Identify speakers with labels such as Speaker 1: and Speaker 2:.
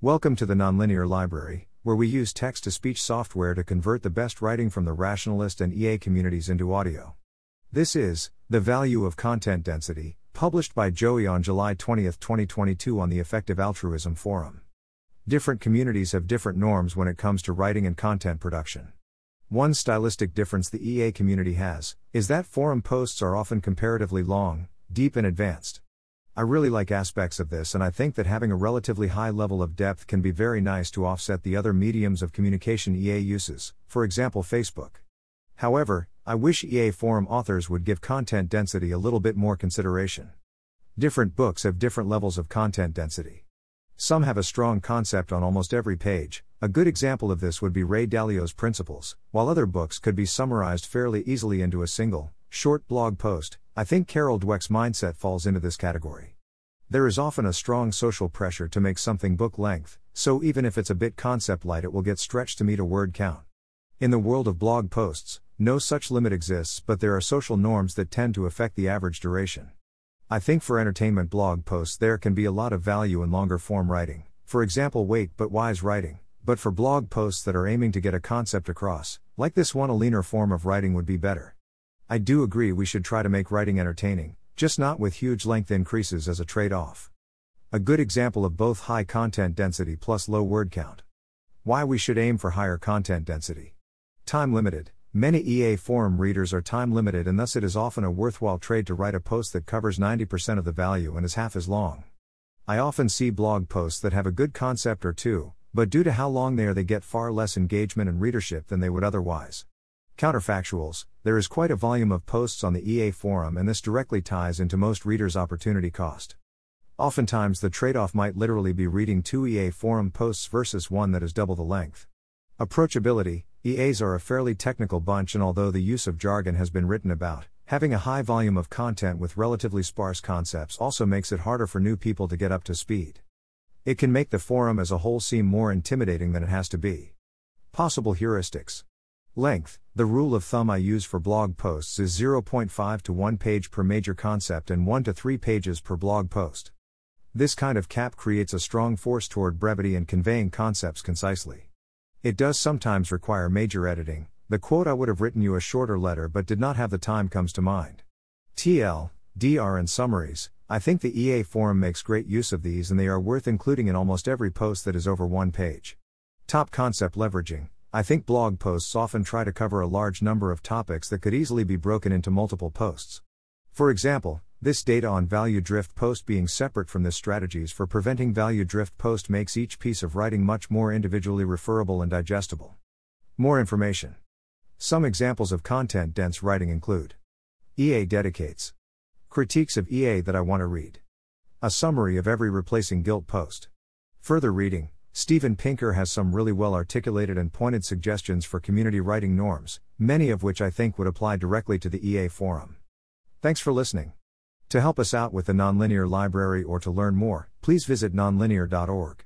Speaker 1: Welcome to the Nonlinear Library, where we use text to speech software to convert the best writing from the rationalist and EA communities into audio. This is The Value of Content Density, published by Joey on July 20, 2022, on the Effective Altruism Forum. Different communities have different norms when it comes to writing and content production. One stylistic difference the EA community has is that forum posts are often comparatively long, deep, and advanced. I really like aspects of this, and I think that having a relatively high level of depth can be very nice to offset the other mediums of communication EA uses, for example, Facebook. However, I wish EA forum authors would give content density a little bit more consideration. Different books have different levels of content density. Some have a strong concept on almost every page. A good example of this would be Ray Dalio's Principles, while other books could be summarized fairly easily into a single, short blog post, I think Carol Dweck's mindset falls into this category. There is often a strong social pressure to make something book length, so even if it's a bit concept light, it will get stretched to meet a word count. In the world of blog posts, no such limit exists, but there are social norms that tend to affect the average duration. I think for entertainment blog posts, there can be a lot of value in longer form writing, for example, Wait But Why's writing. But for blog posts that are aiming to get a concept across, like this one, a leaner form of writing would be better. I do agree we should try to make writing entertaining, just not with huge length increases as a trade off. A good example of both high content density plus low word count. Why we should aim for higher content density. Time limited. Many EA forum readers are time limited, and thus it is often a worthwhile trade to write a post that covers 90% of the value and is half as long. I often see blog posts that have a good concept or two, but due to how long they are, they get far less engagement and readership than they would otherwise. Counterfactuals There is quite a volume of posts on the EA forum, and this directly ties into most readers' opportunity cost. Oftentimes, the trade off might literally be reading two EA forum posts versus one that is double the length. Approachability EAs are a fairly technical bunch, and although the use of jargon has been written about, having a high volume of content with relatively sparse concepts also makes it harder for new people to get up to speed. It can make the forum as a whole seem more intimidating than it has to be. Possible heuristics Length The rule of thumb I use for blog posts is 0.5 to 1 page per major concept and 1 to 3 pages per blog post. This kind of cap creates a strong force toward brevity and conveying concepts concisely. It does sometimes require major editing. The quote I would have written you a shorter letter but did not have the time comes to mind. TL, DR, and summaries. I think the EA forum makes great use of these and they are worth including in almost every post that is over one page. Top concept leveraging. I think blog posts often try to cover a large number of topics that could easily be broken into multiple posts. For example, this data on value drift post being separate from this strategies for preventing value drift post makes each piece of writing much more individually referable and digestible. More information. Some examples of content dense writing include EA dedicates critiques of EA that I want to read, a summary of every replacing guilt post, further reading, Steven Pinker has some really well articulated and pointed suggestions for community writing norms, many of which I think would apply directly to the EA forum. Thanks for listening. To help us out with the Nonlinear Library or to learn more, please visit nonlinear.org.